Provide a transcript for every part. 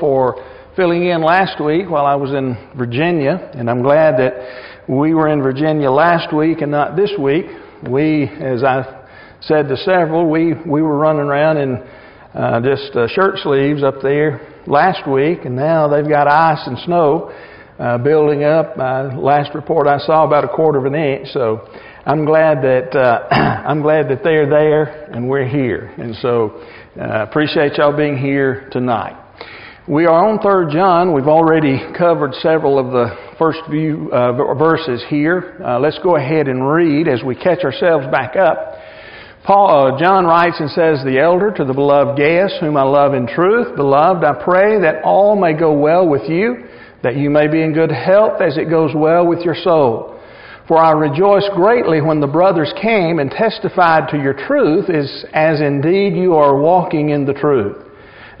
for filling in last week while I was in Virginia, and I'm glad that we were in Virginia last week and not this week. We, as I said to several, we, we were running around in uh, just uh, shirt sleeves up there last week, and now they've got ice and snow uh, building up. Uh, last report I saw about a quarter of an inch, so I'm glad that uh, I'm glad that they're there and we're here, and so uh, appreciate y'all being here tonight. We are on 3 John. We've already covered several of the first few uh, verses here. Uh, let's go ahead and read as we catch ourselves back up. Paul, uh, John writes and says, The elder to the beloved Gaius, whom I love in truth, beloved, I pray that all may go well with you, that you may be in good health as it goes well with your soul. For I rejoiced greatly when the brothers came and testified to your truth, as, as indeed you are walking in the truth.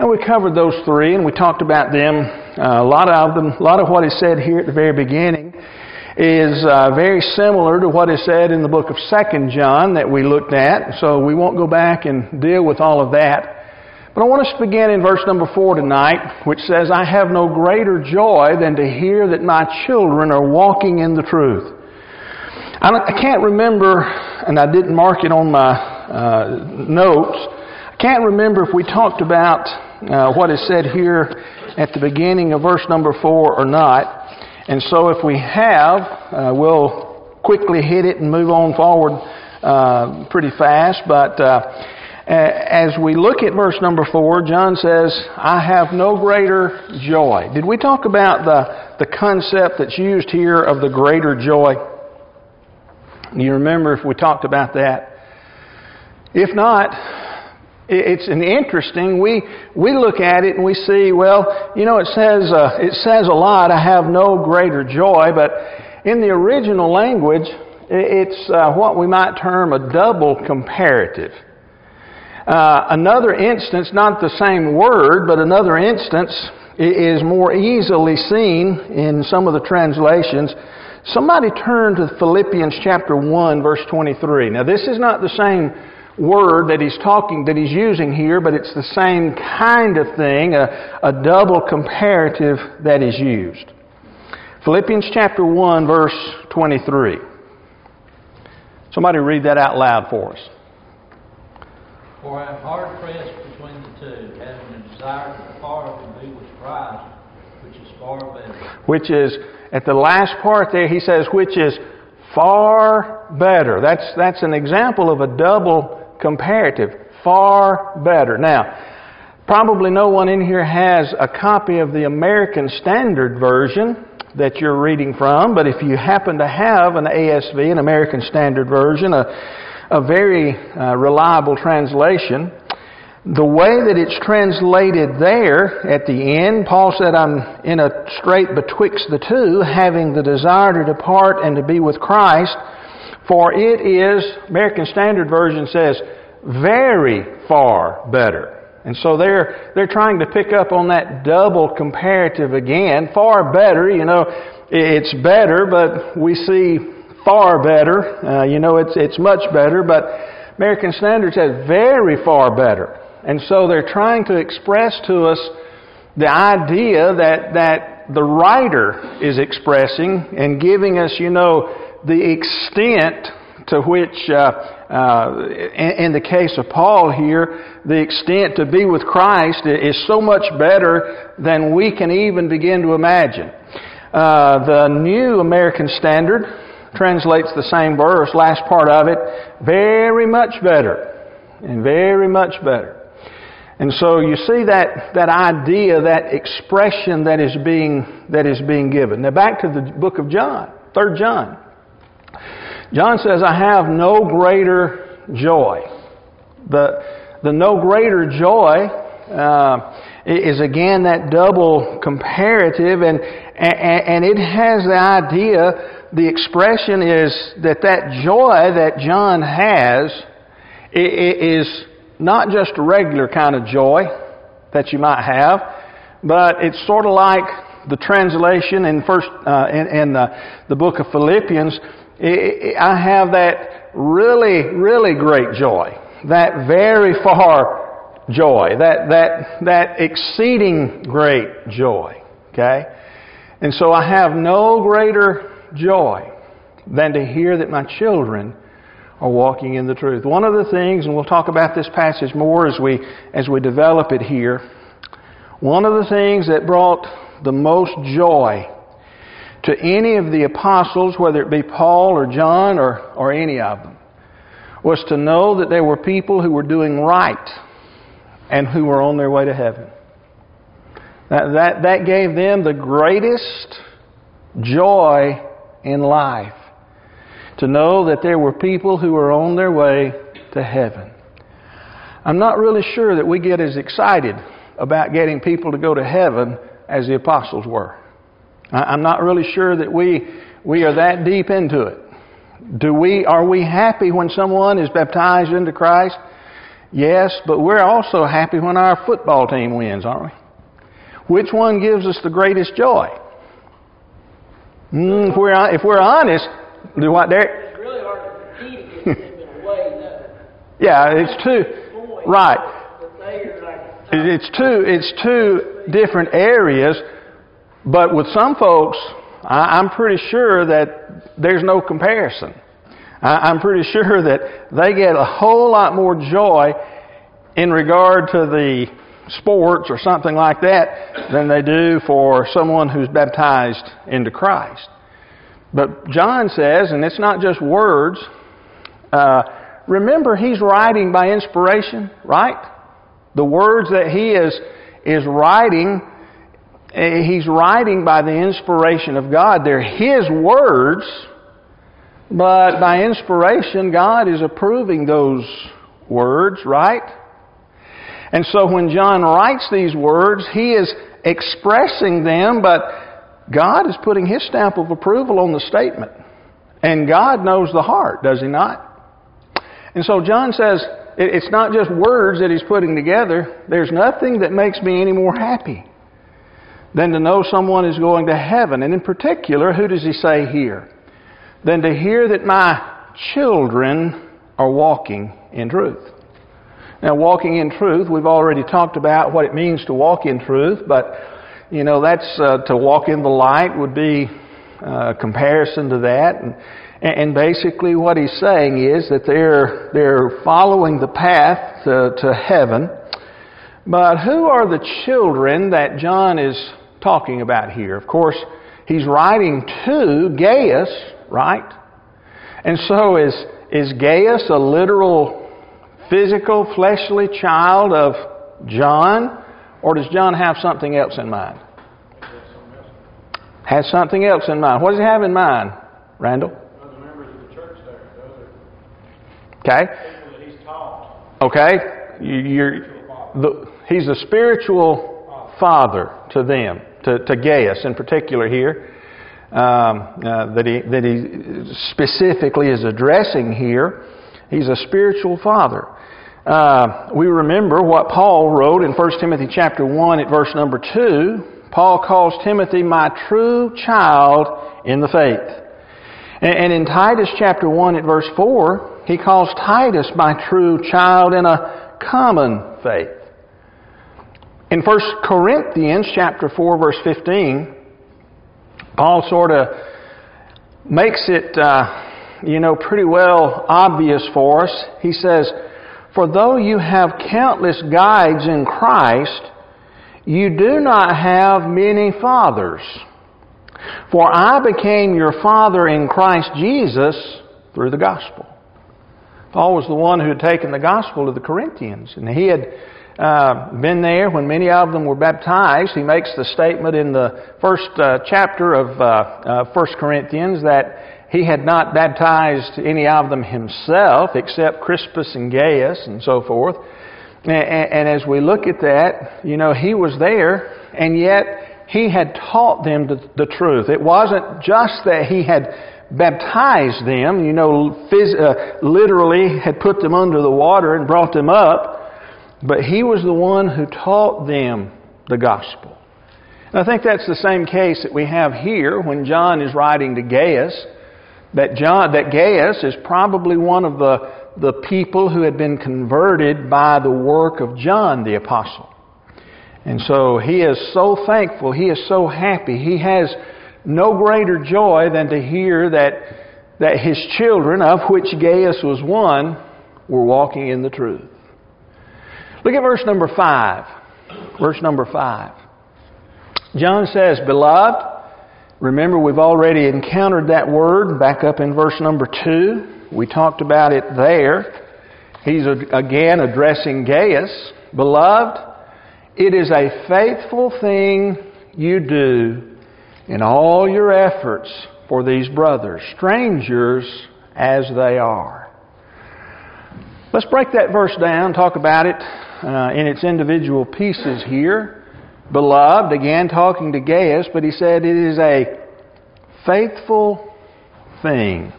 And we covered those three and we talked about them. Uh, a lot of them, a lot of what is said here at the very beginning is uh, very similar to what is said in the book of Second John that we looked at. So we won't go back and deal with all of that. But I want us to begin in verse number four tonight, which says, I have no greater joy than to hear that my children are walking in the truth. I can't remember, and I didn't mark it on my uh, notes, I can't remember if we talked about uh, what is said here at the beginning of verse number four or not. And so if we have, uh, we'll quickly hit it and move on forward uh, pretty fast. But uh, as we look at verse number four, John says, I have no greater joy. Did we talk about the, the concept that's used here of the greater joy? You remember if we talked about that? If not, it's an interesting. We we look at it and we see. Well, you know, it says uh, it says a lot. I have no greater joy, but in the original language, it's uh, what we might term a double comparative. Uh, another instance, not the same word, but another instance is more easily seen in some of the translations. Somebody turn to Philippians chapter 1 verse 23. Now this is not the same word that he's talking, that he's using here, but it's the same kind of thing, a, a double comparative that is used. Philippians chapter 1, verse 23. Somebody read that out loud for us. For I am hard pressed between the two, having a desire to depart and be with Christ, which is far better. Which is, at the last part there, he says, which is far better. That's, that's an example of a double comparative. Far better. Now, probably no one in here has a copy of the American Standard Version that you're reading from, but if you happen to have an ASV, an American Standard Version, a, a very uh, reliable translation, the way that it's translated there at the end, Paul said, I'm in a strait betwixt the two, having the desire to depart and to be with Christ. For it is, American Standard Version says, very far better. And so they're, they're trying to pick up on that double comparative again. Far better, you know, it's better, but we see far better. Uh, you know, it's, it's much better, but American Standard says very far better. And so they're trying to express to us the idea that, that the writer is expressing and giving us, you know, the extent to which, uh, uh, in, in, the case of Paul here, the extent to be with Christ is so much better than we can even begin to imagine. Uh, the New American Standard translates the same verse, last part of it, very much better. And very much better. And so you see that, that idea, that expression that is being, that is being given. Now back to the book of John, 3 John. John says, I have no greater joy. The, the no greater joy uh, is again that double comparative, and, and, and it has the idea, the expression is that that joy that John has is not just a regular kind of joy that you might have, but it's sort of like the translation in first uh, in, in the, the book of Philippians I have that really, really great joy. That very far joy, that, that, that exceeding great joy. Okay? And so I have no greater joy than to hear that my children are walking in the truth. One of the things, and we'll talk about this passage more as we, as we develop it here, one of the things that brought the most joy to any of the apostles, whether it be Paul or John or, or any of them, was to know that there were people who were doing right and who were on their way to heaven. That, that, that gave them the greatest joy in life to know that there were people who were on their way to heaven. I'm not really sure that we get as excited about getting people to go to heaven as the apostles were. I'm not really sure that we, we are that deep into it. Do we, are we happy when someone is baptized into Christ? Yes, but we're also happy when our football team wins, aren't we? Which one gives us the greatest joy? Mm, if, we're, if we're honest, do what, Derek? It's really hard to compete against them in a way, no. Yeah, it's two. Right. But they are like, It's two, it's two different areas, but with some folks, I- I'm pretty sure that there's no comparison. I- I'm pretty sure that they get a whole lot more joy in regard to the sports or something like that than they do for someone who's baptized into Christ. But John says, and it's not just words, uh, remember he's writing by inspiration, right? The words that he is, is writing, Eh, he's writing by the inspiration of God. They're his words, but by inspiration, God is approving those words, right? And so when John writes these words, he is expressing them, but God is putting his stamp of approval on the statement. And God knows the heart, does he not? And so John says, it's not just words that he's putting together. There's nothing that makes me any more happy than to know someone is going to heaven. And in particular, who does he say here? Than to hear that my children are walking in truth. Now, walking in truth, we've already talked about what it means to walk in truth, but, you know, that's uh, to walk in the light would be uh, comparison to that. And, and basically, what he's saying is that they're, they're following the path to, to heaven. But who are the children that John is talking about here? Of course, he's writing to Gaius, right? And so is, is Gaius a literal, physical, fleshly child of John? Or does John have something else in mind? Has something else in mind. What does he have in mind, Randall? Those members of the church there, those are Okay? people that he's taught. Okay? You're, the, he's a spiritual father to them, to, to Gaius in particular here, um, uh, that, he, that he specifically is addressing here. He's a spiritual father. Uh, we remember what Paul wrote in 1 Timothy chapter 1 at verse number 2. Paul calls Timothy my true child in the faith. And, and in Titus chapter 1 at verse 4, he calls Titus my true child in a common faith. In 1 Corinthians chapter 4 verse 15, Paul sort of makes it, uh, you know, pretty well obvious for us. He says, For though you have countless guides in Christ, you do not have many fathers. For I became your father in Christ Jesus through the gospel. Paul was the one who had taken the gospel to the Corinthians, and he had uh, been there when many of them were baptized. He makes the statement in the first uh, chapter of uh, uh, 1 Corinthians that he had not baptized any of them himself except Crispus and Gaius and so forth. And, and as we look at that, you know, he was there, and yet he had taught them the, the truth. It wasn't just that he had baptized them, you know, phys- uh, literally had put them under the water and brought them up, but he was the one who taught them the gospel. And I think that's the same case that we have here when John is writing to Gaius. That John, that Gaius is probably one of the the people who had been converted by the work of John the Apostle. And so he is so thankful, he is so happy. He has no greater joy than to hear that, that his children, of which Gaius was one, were walking in the truth. Look at verse number 5. Verse number 5. John says, Beloved, remember we've already encountered that word back up in verse number 2. We talked about it there. He's again addressing Gaius. Beloved, it is a faithful thing you do in all your efforts for these brothers, strangers as they are. Let's break that verse down, talk about it uh, in its individual pieces here. Beloved, again talking to Gaius, but he said it is a faithful thing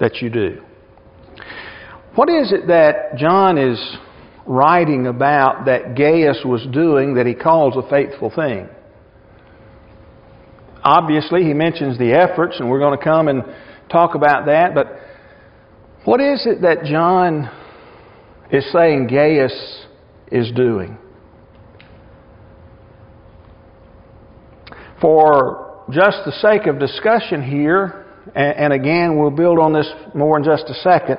that you do. What is it that John is writing about that Gaius was doing that he calls a faithful thing? Obviously, he mentions the efforts, and we're going to come and talk about that, but what is it that John is saying Gaius is doing? For just the sake of discussion here, and, again, we'll build on this more in just a second,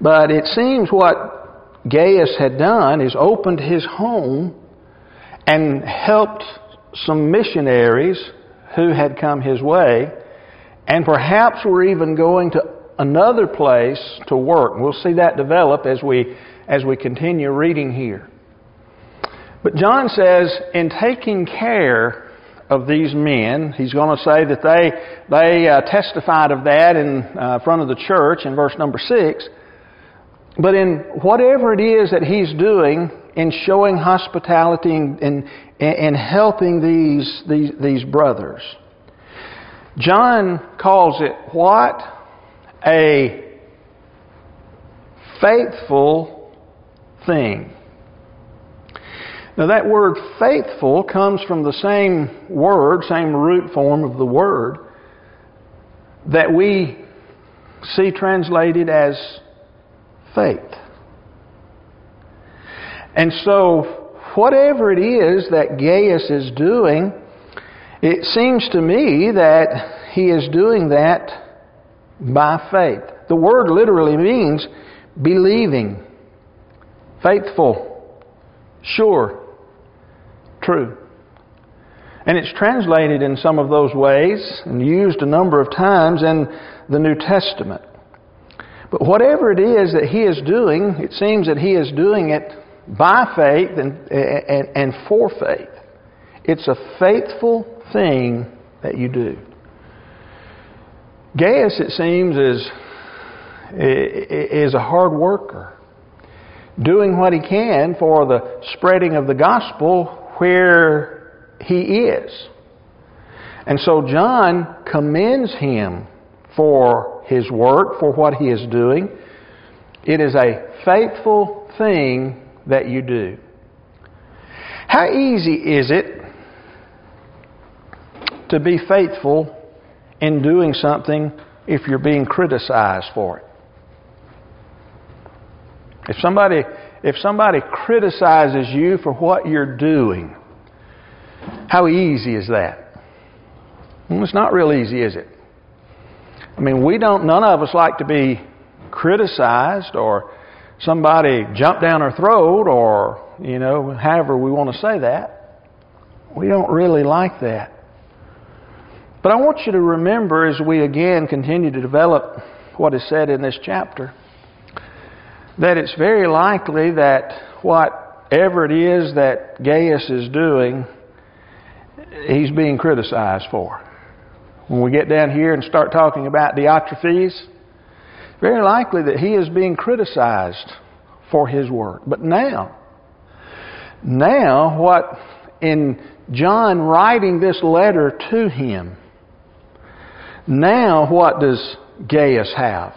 but it seems what Gaius had done is opened his home and helped some missionaries who had come his way, and perhaps were even going to another place to work. We'll see that develop as we, as we continue reading here. But John says, in taking care of these men, he's going to say that they, they uh, testified of that in uh, front of the church in verse number 6. But in whatever it is that he's doing in showing hospitality and, and, and helping these, these, these brothers, John calls it what? A faithful thing. Now, that word faithful comes from the same word, same root form of the word, that we see translated as faith. And so, whatever it is that Gaius is doing, it seems to me that he is doing that by faith. The word literally means believing, faithful, sure, true. And it's translated in some of those ways and used a number of times in the New Testament. But whatever it is that he is doing, it seems that he is doing it by faith and, and, and for faith. It's a faithful thing that you do. Gaius, it seems, is, is a hard worker, doing what he can for the spreading of the gospel where he is. And so John commends him for his work, for what he is doing. It is a faithful thing that you do. How easy is it to be faithful in doing something if you're being criticized for it? If somebody, if somebody criticizes you for what you're doing, how easy is that? Well, it's not real easy, is it? I mean, we don't, none of us like to be criticized or somebody jump down our throat or, you know, however we want to say that. We don't really like that. But I want you to remember as we again continue to develop what is said in this chapter that it's very likely that whatever it is that Gaius is doing, he's being criticized for. When we get down here and start talking about Diotrephes, very likely that he is being criticized for his work. But now, now what in John writing this letter to him, now what does Gaius have?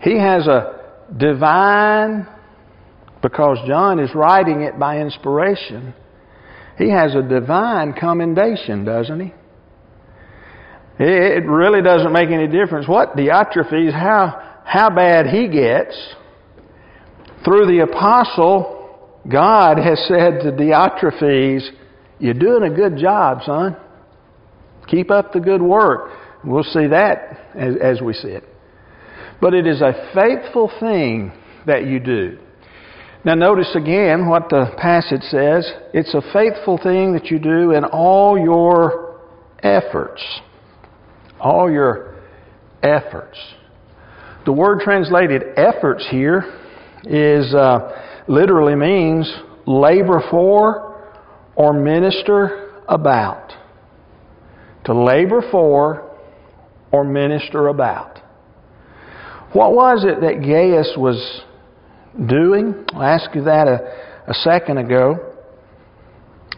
He has a divine, because John is writing it by inspiration, he has a divine commendation, doesn't he? It really doesn't make any difference what Diotrephes, how, how bad he gets, through the apostle, God has said to Diotrephes, You're doing a good job, son. Keep up the good work. We'll see that as, as we see it. But it is a faithful thing that you do. Now, notice again what the passage says. It's a faithful thing that you do in all your efforts. All your efforts. The word translated efforts here is uh, literally means labor for or minister about. To labor for or minister about. What was it that Gaius was doing? I asked you that a, a second ago.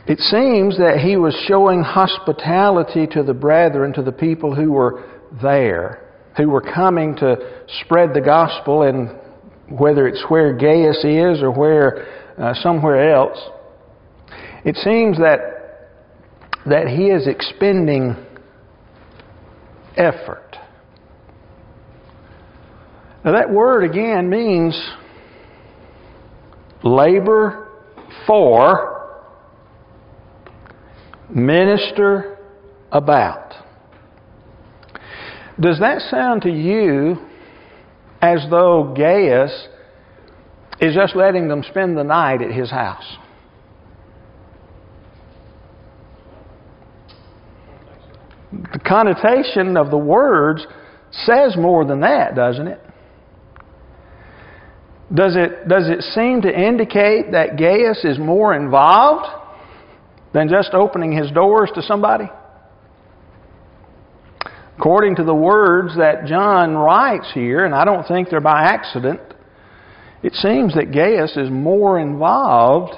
It seems that he was showing hospitality to the brethren, to the people who were there, who were coming to spread the gospel, and whether it's where Gaius is or where uh, somewhere else, it seems that that he is expending effort. Now that word again means labor for, minister about. Does that sound to you as though Gaius is just letting them spend the night at his house? The connotation of the words says more than that, doesn't it? Does it, does it seem to indicate that Gaius is more involved than just opening his doors to somebody? According to the words that John writes here, and I don't think they're by accident, it seems that Gaius is more involved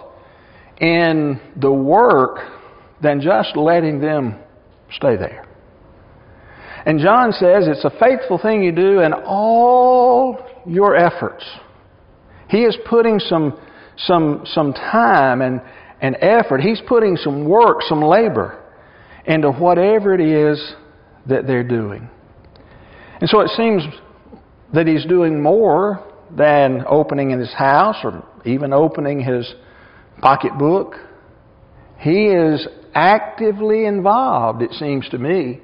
in the work than just letting them stay there. And John says it's a faithful thing you do in all your efforts. He is putting some, some, some time and, and effort. He's putting some work, some labor into whatever it is that they're doing. And so it seems that he's doing more than opening in his house or even opening his pocketbook. He is actively involved, it seems to me,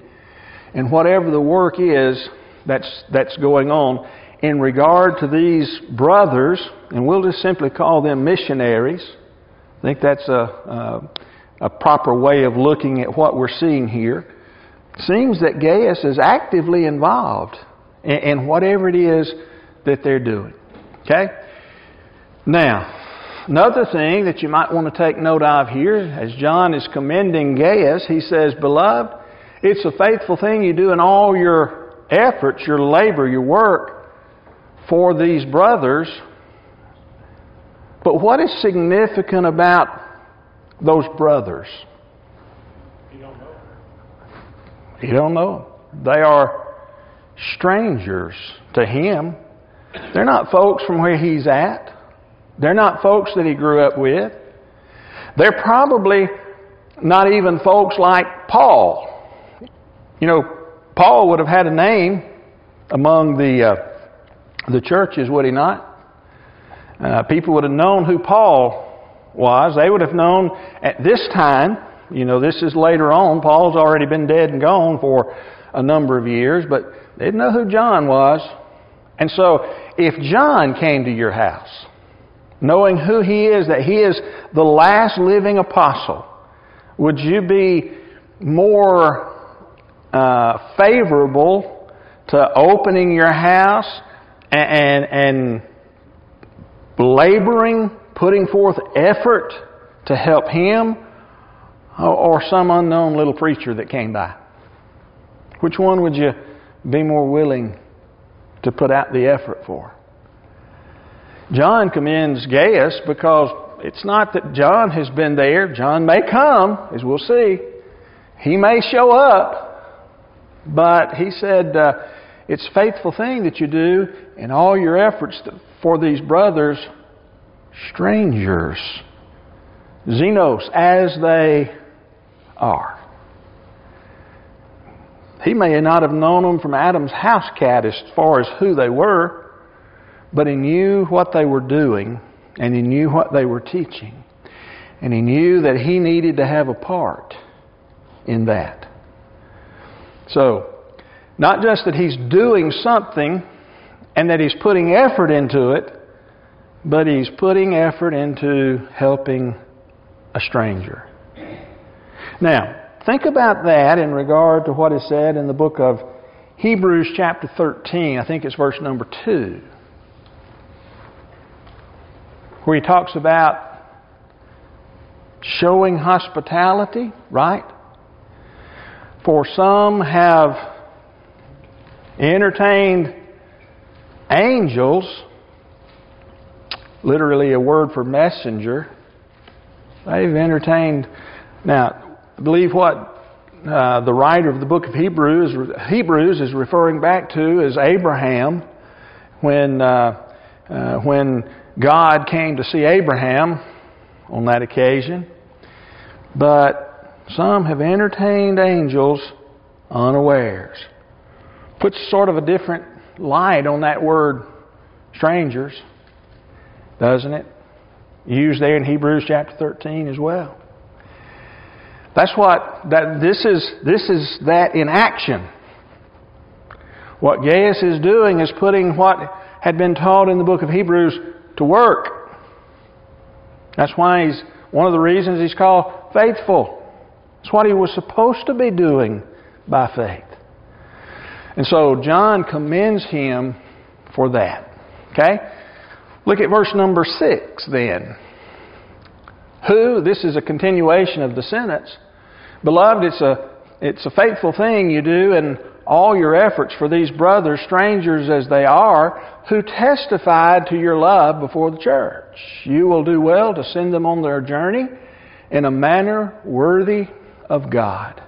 in whatever the work is that's, that's going on in regard to these brothers, and we'll just simply call them missionaries. I think that's a, a, a proper way of looking at what we're seeing here. It seems that Gaius is actively involved in, in whatever it is that they're doing. Okay? Now, another thing that you might want to take note of here, as John is commending Gaius, he says, Beloved, it's a faithful thing you do in all your efforts, your labor, your work for these brothers. But what is significant about those brothers? You don't know. You don't know. They are strangers to him. They're not folks from where he's at. They're not folks that he grew up with. They're probably not even folks like Paul. You know, Paul would have had a name among the uh, the churches, would he not? Uh, people would have known who Paul was. They would have known at this time, you know, this is later on. Paul's already been dead and gone for a number of years, but they didn't know who John was. And so, if John came to your house, knowing who he is, that he is the last living apostle, would you be more uh, favorable to opening your house and, and laboring, putting forth effort to help him, or some unknown little preacher that came by? Which one would you be more willing to put out the effort for? John commends Gaius because it's not that John has been there. John may come, as we'll see. He may show up, but he said, uh, it's a faithful thing that you do in all your efforts for these brothers, strangers, xenos, as they are. He may not have known them from Adam's house cat as far as who they were, but he knew what they were doing and he knew what they were teaching. And he knew that he needed to have a part in that. So, not just that he's doing something and that he's putting effort into it, but he's putting effort into helping a stranger. Now, think about that in regard to what is said in the book of Hebrews, chapter 13. I think it's verse number 2, where he talks about showing hospitality, right? For some have entertained angels, literally a word for messenger. They've entertained. Now, I believe what uh, the writer of the book of Hebrews, Hebrews is referring back to is Abraham when, uh, uh, when God came to see Abraham on that occasion. But some have entertained angels unawares. Puts sort of a different light on that word strangers, doesn't it? Used there in Hebrews chapter 13 as well. That's what that this is this is that in action. What Gaius is doing is putting what had been taught in the book of Hebrews to work. That's why he's one of the reasons he's called faithful. It's what he was supposed to be doing by faith. And so John commends him for that. Okay? Look at verse number 6 then. Who, this is a continuation of the sentence. Beloved, it's a, it's a faithful thing you do in all your efforts for these brothers, strangers as they are, who testified to your love before the church. You will do well to send them on their journey in a manner worthy of God.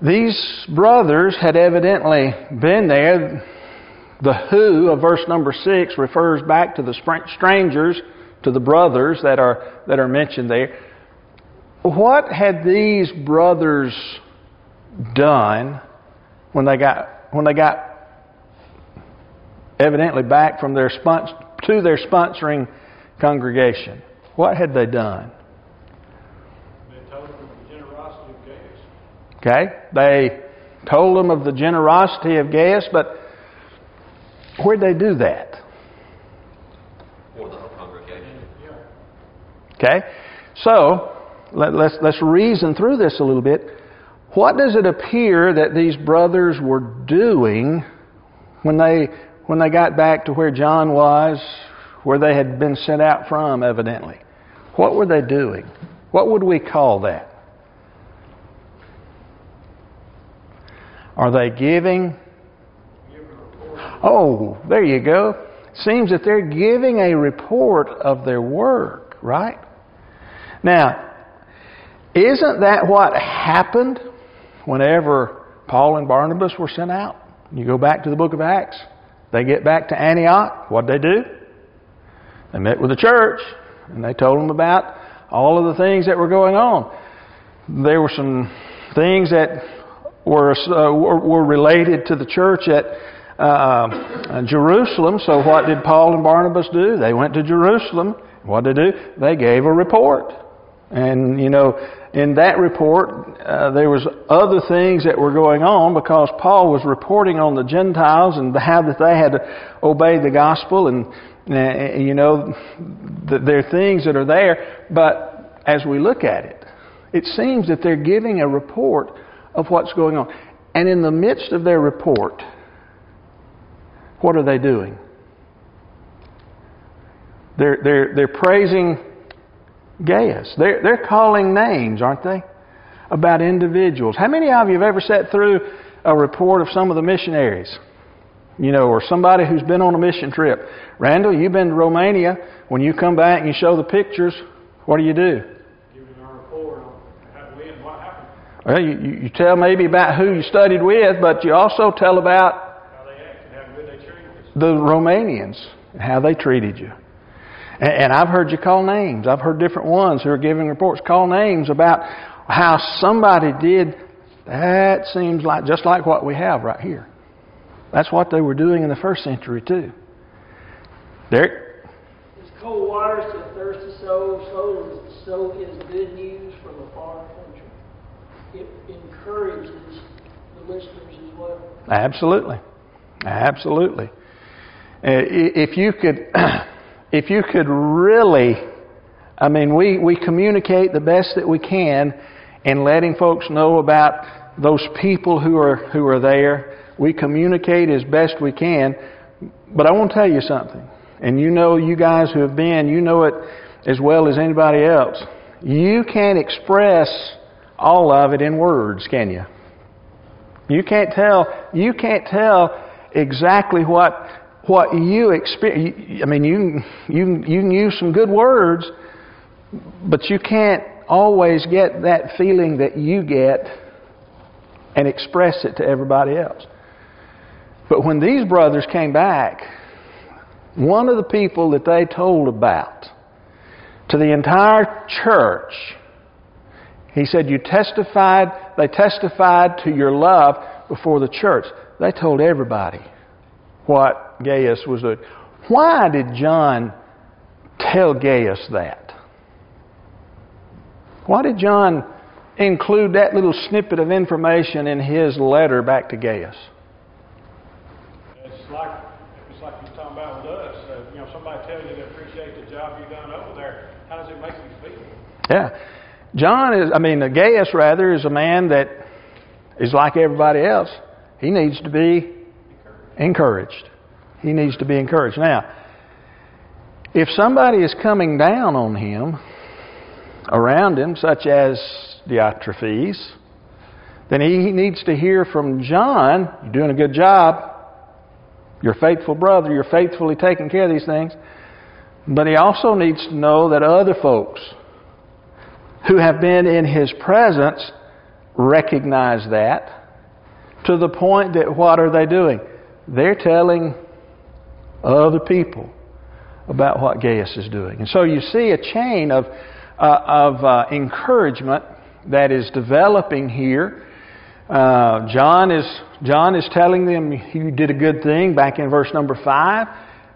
These brothers had evidently been there. The who of verse number 6 refers back to the strangers, to the brothers that are, that are mentioned there. What had these brothers done when they got, when they got evidently back from their sponsor, to their sponsoring congregation? What had they done? They told them of the generosity of Gaius. Okay? They told them of the generosity of Gaius, but where'd they do that? For the whole congregation. Okay? So, let, let's, let's reason through this a little bit. What does it appear that these brothers were doing when they, when they got back to where John was, where they had been sent out from, evidently? What were they doing? What would we call that? Are they giving? Oh, there you go. Seems that they're giving a report of their work, right? Now, isn't that what happened whenever Paul and Barnabas were sent out? You go back to the book of Acts. They get back to Antioch. What'd they do? They met with the church and they told them about all of the things that were going on. There were some things that were, uh, were related to the church at uh, Jerusalem. So what did Paul and Barnabas do? They went to Jerusalem. What did they do? They gave a report. And, you know, in that report, uh, there was other things that were going on because Paul was reporting on the Gentiles and how that they had to obey the gospel and, uh, you know, there are things that are there. But as we look at it, it seems that they're giving a report of what's going on. And in the midst of their report, what are they doing? They're, they're, they're praising Gaius. They're, they're calling names, aren't they? About individuals. How many of you have ever sat through a report of some of the missionaries? You know, or somebody who's been on a mission trip. Randall, you've been to Romania. When you come back and you show the pictures, what do you do? Giving our report on how, when, what happened, Well, you, you tell maybe about who you studied with, but you also tell about how they acted, how good they treated us. the Romanians and how they treated you. And, and I've heard you call names. I've heard different ones who are giving reports call names about how somebody did That seems like just like what we have right here. That's what they were doing in the first century too. Derek? It's cold water to a thirsty soul, so is, so is good news from a foreign country. It encourages the listeners as well. Absolutely, absolutely. Uh, If you could, if you could really, I mean, we, we communicate the best that we can in letting folks know about those people who are who are there. We communicate as best we can, but I want to tell you something, and you know, you guys who have been, you know it as well as anybody else. You can't express all of it in words, can you? You can't tell. You can't tell exactly what what you experience. I mean, you you you can use some good words, but you can't always get that feeling that you get and express it to everybody else. But when these brothers came back, one of the people that they told about to the entire church he said, You testified, they testified to your love before the church. They told everybody what Gaius was doing. Why did John tell Gaius that? Why did John include that little snippet of information in his letter back to Gaius? It's like, it's like you're talking about with us. Uh, you know, somebody tells you they appreciate the job you've done over there. How does it make you feel? Yeah. John is, I mean, Gaius rather, is a man that is like everybody else. He needs to be encouraged. He needs to be encouraged. Now, if somebody is coming down on him, around him, such as Diotrephes, then he needs to hear from John, you're doing a good job, you're faithful brother, you're faithfully taking care of these things. But he also needs to know that other folks who have been in his presence recognize that to the point that what are they doing? They're telling other people about what Gaius is doing. And so you see a chain of, uh, of uh, encouragement that is developing here. Uh, John, is, John is telling them, You did a good thing back in verse number 5.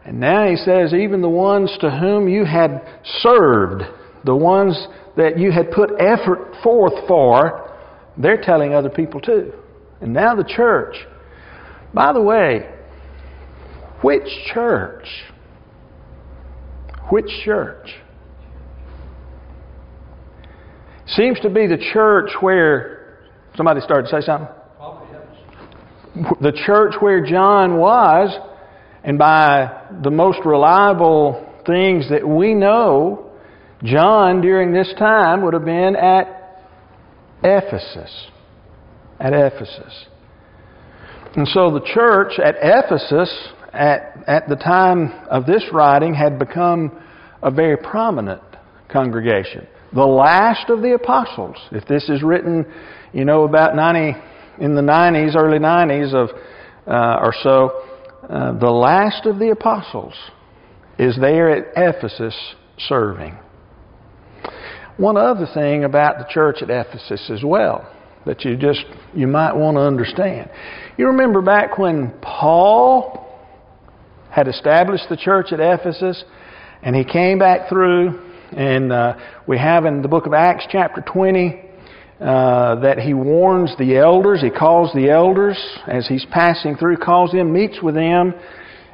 And now he says, Even the ones to whom you had served, the ones that you had put effort forth for, they're telling other people too. And now the church. By the way, which church? Which church? Seems to be the church where somebody started to say something. The church where John was, and by the most reliable things that we know, John during this time would have been at Ephesus. At Ephesus. And so the church at Ephesus, at, at the time of this writing, had become a very prominent congregation. The last of the apostles. If this is written, you know, about 90, in the 90s, early 90s of, uh, or so, uh, the last of the apostles is there at Ephesus serving. One other thing about the church at Ephesus as well that you just you might want to understand. You remember back when Paul had established the church at Ephesus, and he came back through, and uh, we have in the book of Acts, chapter 20, uh, that he warns the elders. He calls the elders as he's passing through, calls them, meets with them,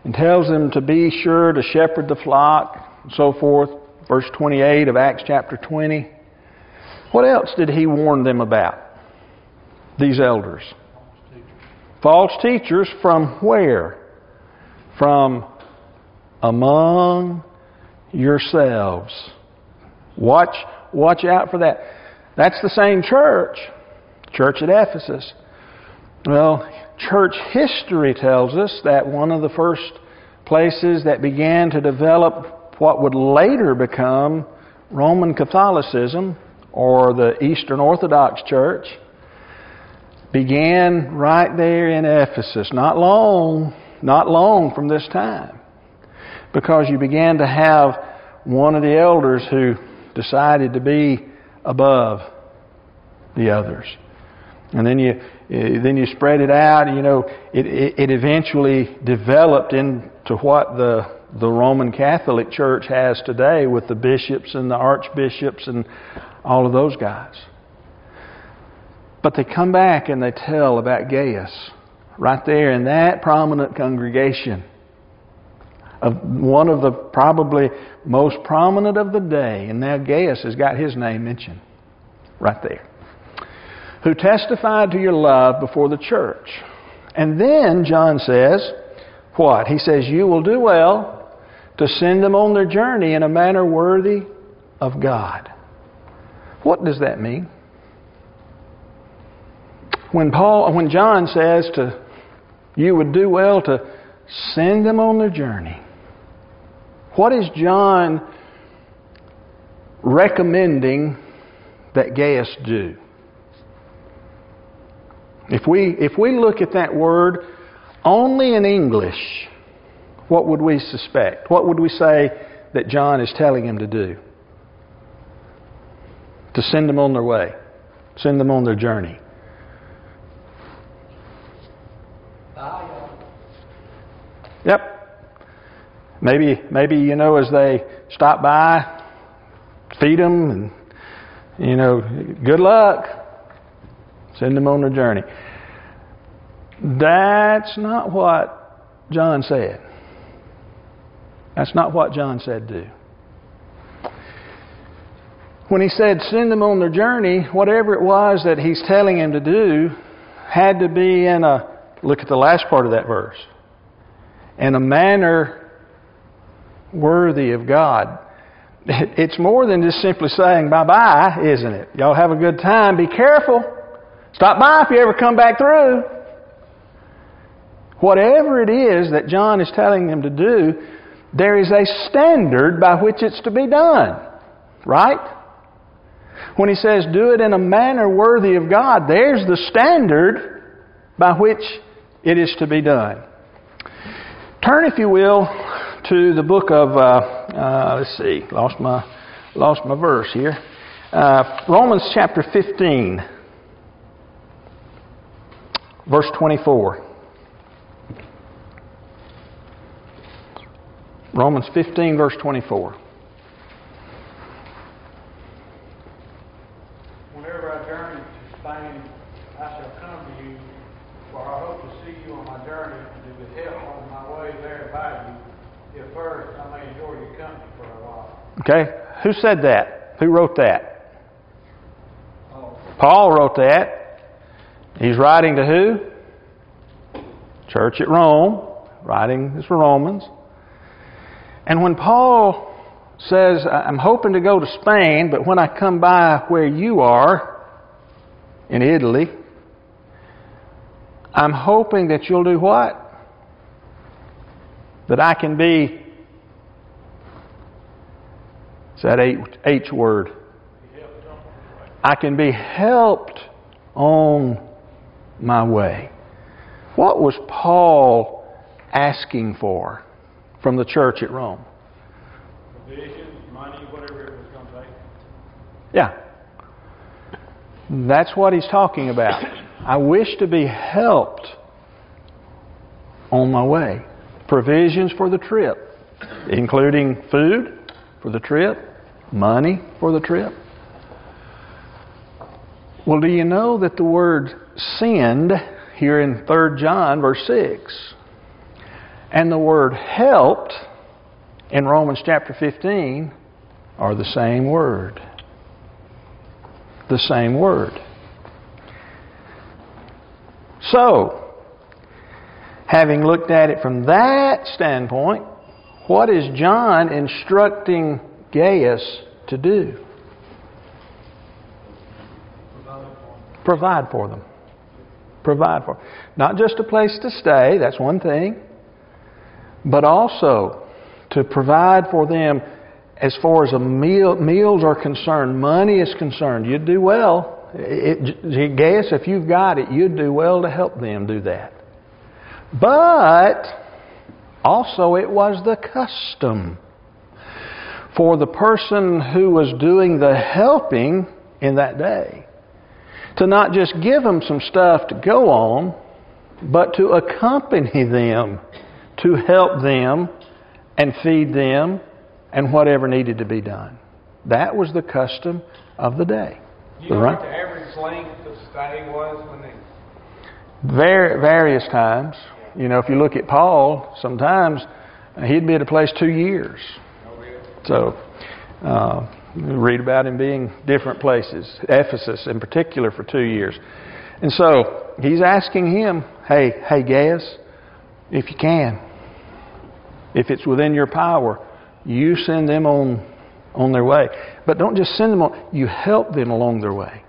and tells them to be sure to shepherd the flock, and so forth. Verse 28 of Acts chapter 20. What else did he warn them about? These elders. False teachers from where? From among yourselves. Watch, watch out for that. That's the same church, church at Ephesus. Well, church history tells us that one of the first places that began to develop what would later become Roman Catholicism or the Eastern Orthodox Church began right there in Ephesus, not long, not long from this time. Because you began to have one of the elders who decided to be above the others. And then you, eh, then you spread it out. You know, it, it, it eventually developed into what the, the Roman Catholic Church has today with the bishops and the archbishops and all of those guys. But they come back and they tell about Gaius right there in that prominent congregation of one of the probably most prominent of the day. And now Gaius has got his name mentioned right there. Who testified to your love before the church. And then John says, what? He says, You will do well to send them on their journey in a manner worthy of God. What does that mean? When Paul when John says to you would do well to send them on their journey. What is John recommending that Gaius do? If we, if we look at that word only in English, what would we suspect? What would we say that John is telling him to do? To send them on their way, send them on their journey. Yep. Maybe, maybe you know, as they stop by, feed them, and you know, good luck. Send them on their journey. That's not what John said. That's not what John said do. When he said send them on their journey, whatever it was that he's telling him to do had to be in a look at the last part of that verse in a manner worthy of God. It's more than just simply saying bye bye, isn't it? Y'all have a good time. Be careful. Stop by if you ever come back through. Whatever it is that John is telling them to do, there is a standard by which it's to be done. Right? When he says do it in a manner worthy of God, there's the standard by which it is to be done. Turn, if you will, to the book of, uh, uh, let's see, lost my, lost my verse here. Uh, Romans chapter 15, verse 24. Romans 15, verse 24. Okay? Who said that? Who wrote that? Paul wrote that. He's writing to who? Church at Rome. Writing this for Romans. And when Paul says, I'm hoping to go to Spain, but when I come by where you are, in Italy, I'm hoping that you'll do what? That I can be that H word. I can be helped on my way. What was Paul asking for from the church at Rome? Provision, money, whatever it was going to take. Yeah. That's what he's talking about. I wish to be helped on my way. Provisions for the trip, including food for the trip, money for the trip? Well, do you know that the word send here in 3 John, verse 6, and the word helped in Romans chapter 15 are the same word? The same word. So, having looked at it from that standpoint, what is John instructing Gaius to do? Provide for them. Provide for them. Not just a place to stay, that's one thing, but also to provide for them as far as meal, meals are concerned, money is concerned. You'd do well. It, Gaius, if you've got it, you'd do well to help them do that. But also, it was the custom for the person who was doing the helping in that day to not just give them some stuff to go on, but to accompany them, to help them and feed them and whatever needed to be done. That was the custom of the day. You know Right. what the average length of stay was when they, Var- various times. You know, if you look at Paul, sometimes he'd be at a place two years. oh, really? So, uh, read about him being different places, Ephesus in particular for two years. And so he's asking him, hey, hey, Gaius, if you can, if it's within your power, you send them on, on their way. But don't just send them on, you help them along their way.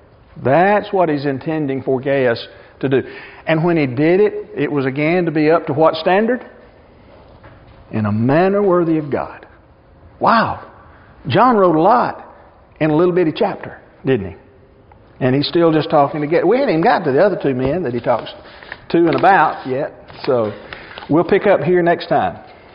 That's what he's intending for Gaius to do. And when he did it, it was again to be up to what standard? In a manner worthy of God. Wow. John wrote a lot in a little bitty chapter, didn't he? And he's still just talking to Gaius. We ain't even got to the other two men that he talks to and about yet. So we'll pick up here next time.